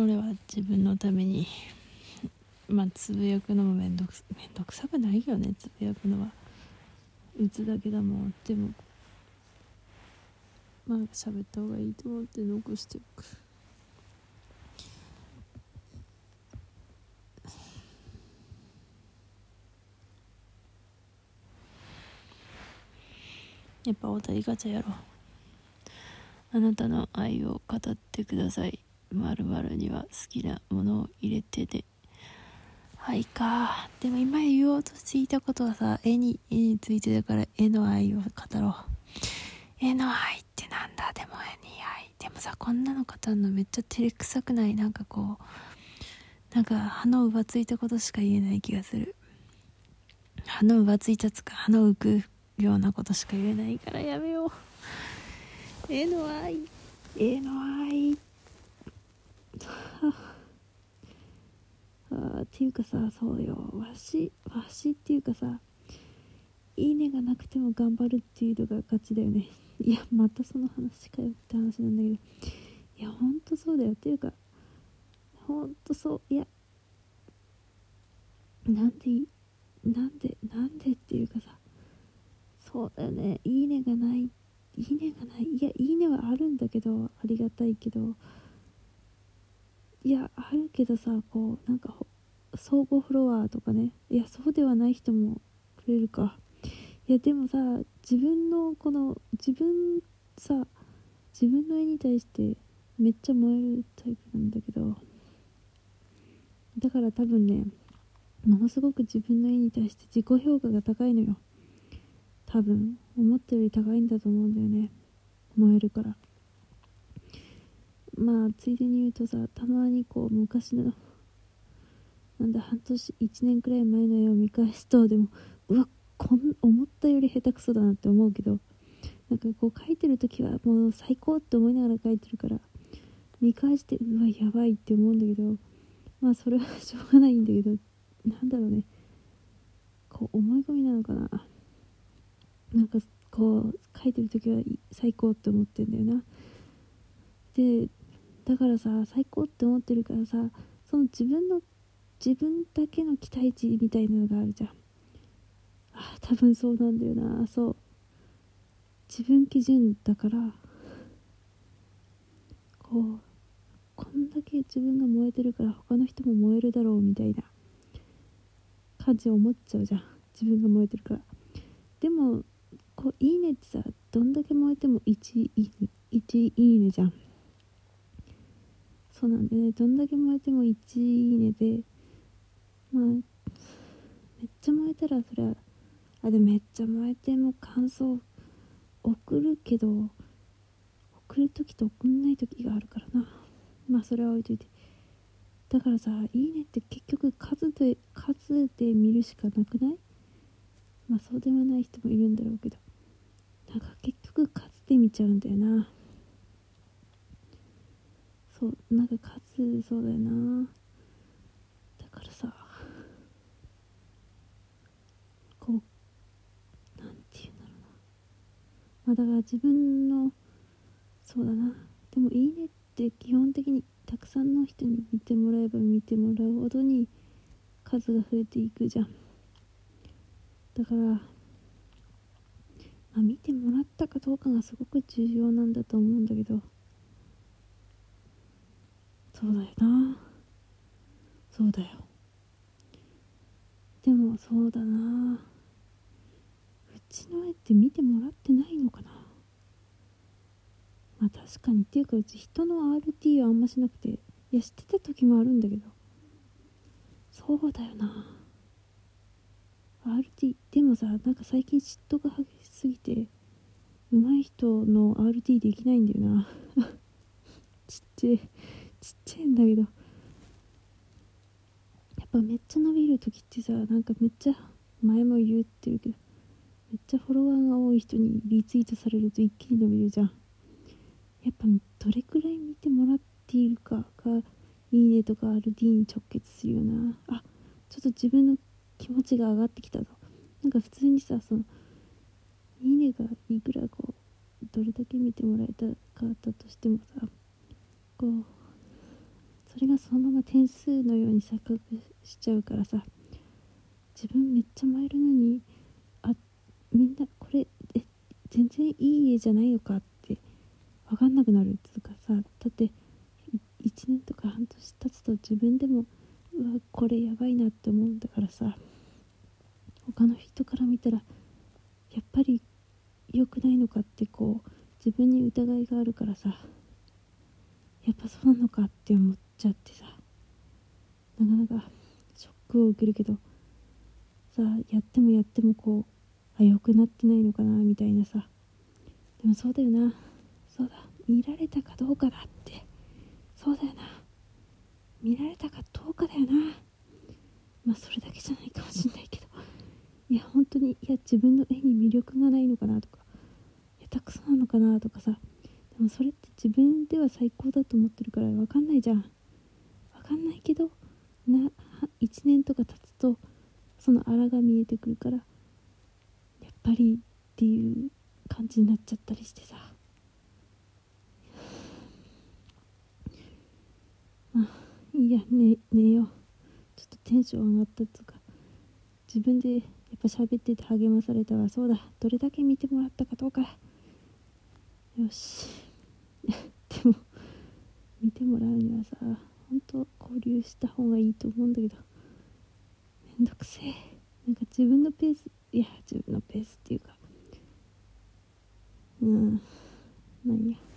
俺は自分のためにまあつぶやくのもめんどくめんどくさくないよねつぶやくのは。打つだけだもん。でもまあ喋った方がいいと思って残しておく。やっぱお題ガチャやろう。あなたの愛を語ってください。まるには好きなものを入れてで愛か。でも今言おうとしていたことはさ絵に絵についてだから絵の愛を語ろう。絵の愛ってなんだ？でも絵に愛。でもさこんなの語るのめっちゃ照れくさくない？なんかこうなんか歯の浮ついたことしか言えない気がする。歯の浮ついたつか歯の浮くようなことしか言えないからやめよう。絵の愛。絵の愛あっていうかさそうよ。わしわしっていうかさいいねがなくても頑張るっていうのが勝ちだよね。いやまたその話かよって話なんだけど。いやほんとそうだよ。っていうかほんとそう。いやなんでなんでなんでっていうかさそうだよね。いいねがないいいねがない。いやいいねはあるんだけどありがたいけど。いやあるけどさこうなんか相互フロワーとかね。いやそうではない人もくれるか。いやでもさ自分のこの自分さ自分の絵に対してめっちゃ燃えるタイプなんだけどだから多分ねものすごく自分の絵に対して自己評価が高いのよ。多分思ったより高いんだと思うんだよね。燃えるから。まあついでに言うとさたまにこう昔のなんだ半年1年くらい前の絵を見返すとでもうわこん思ったより下手くそだなって思うけどなんかこう描いてる時はもう最高って思いながら描いてるから見返してうわやばいって思うんだけどまあそれはしょうがないんだけどなんだろうね。こう思い込みなのかな。なんかこう描いてる時は最高って思ってんだよな。でだからさ最高って思ってるからさその自分の自分だけの期待値みたいなのがあるじゃん。あ多分そうなんだよな。そう。自分基準だからこうこんだけ自分が燃えてるから他の人も燃えるだろうみたいな感じを思っちゃうじゃん。自分が燃えてるから。でもこういいねってさどんだけ燃えても1いいね1いいねじゃん。そうなんでね。どんだけ燃えても1いいねでまあめっちゃ燃えたらそれ。はあでもめっちゃ燃えてもう感想送るけど送る時と送んない時があるからな。まあそれは置いといて。だからさ「いいね」って結局数で数で見るしかなくない？まあそうではない人もいるんだろうけど。なんか結局数で見ちゃうんだよな。そうなんか数そうだよな。だからさこうなんて言うんだろうなまあだから自分のそうだな。でも「いいね」って基本的にたくさんの人に見てもらえば見てもらうほどに数が増えていくじゃん。だから、まあ、見てもらったかどうかがすごく重要なんだと思うんだけど。そうだよな。そうだよ。でもそうだな。ちの絵って見てもらってないのかな。まあ確かにっていうかうち人の RT はあんましなくていや知ってた時もあるんだけど。そうだよな。RT でもさなんか最近嫉妬が激しすぎて上手い人の RT できないんだよな。ちっちゃいちっちゃいんだけど。やっぱめっちゃ伸びる時ってさなんかめっちゃ前も言ってるけどめっちゃフォロワーが多い人にリツイートされると一気に伸びるじゃん。やっぱどれくらい見てもらっているかがいいねとか RD に直結するよな。あちょっと自分の気持ちが上がってきたぞ。なんか普通にさそのいいねがいくらこうどれだけ見てもらえたかだとしてもさこうそれがそのまま点数のように錯覚しちゃうからさ自分めっちゃ参るのにみんなこれえ全然いい家じゃないのかって分かんなくなるっていうかさだって1年とか半年経つと自分でもうわこれやばいなって思うんだからさ他の人から見たらやっぱり良くないのかってこう自分に疑いがあるからさやっぱそうなのかって思っちゃってさなかなかショックを受けるけどさやってもやってもこうあ良くなってないのかなみたいなさ。でもそうだよな。そうだ。見られたかどうかだって。そうだよな。見られたかどうかだよな。まあそれだけじゃないかもしんないけど。いや本当にいや自分の絵に魅力がないのかなとか。下手くそなのかなとかさ。でもそれって自分では最高だと思ってるから分かんないじゃん。分かんないけどな1年とか経つとそのあらが見えてくるからぱりっていう感じになっちゃったりしてさ。まあいいや寝寝よう。ちょっとテンション上がったっつうか。自分でやっぱ喋ってて励まされたわ。そうだ。どれだけ見てもらったかどうか。よし。でも見てもらうにはさ本当交流した方がいいと思うんだけど。めんどくせえ。なんか自分のペースいや自分のペースっていうか。うん。まあいいや。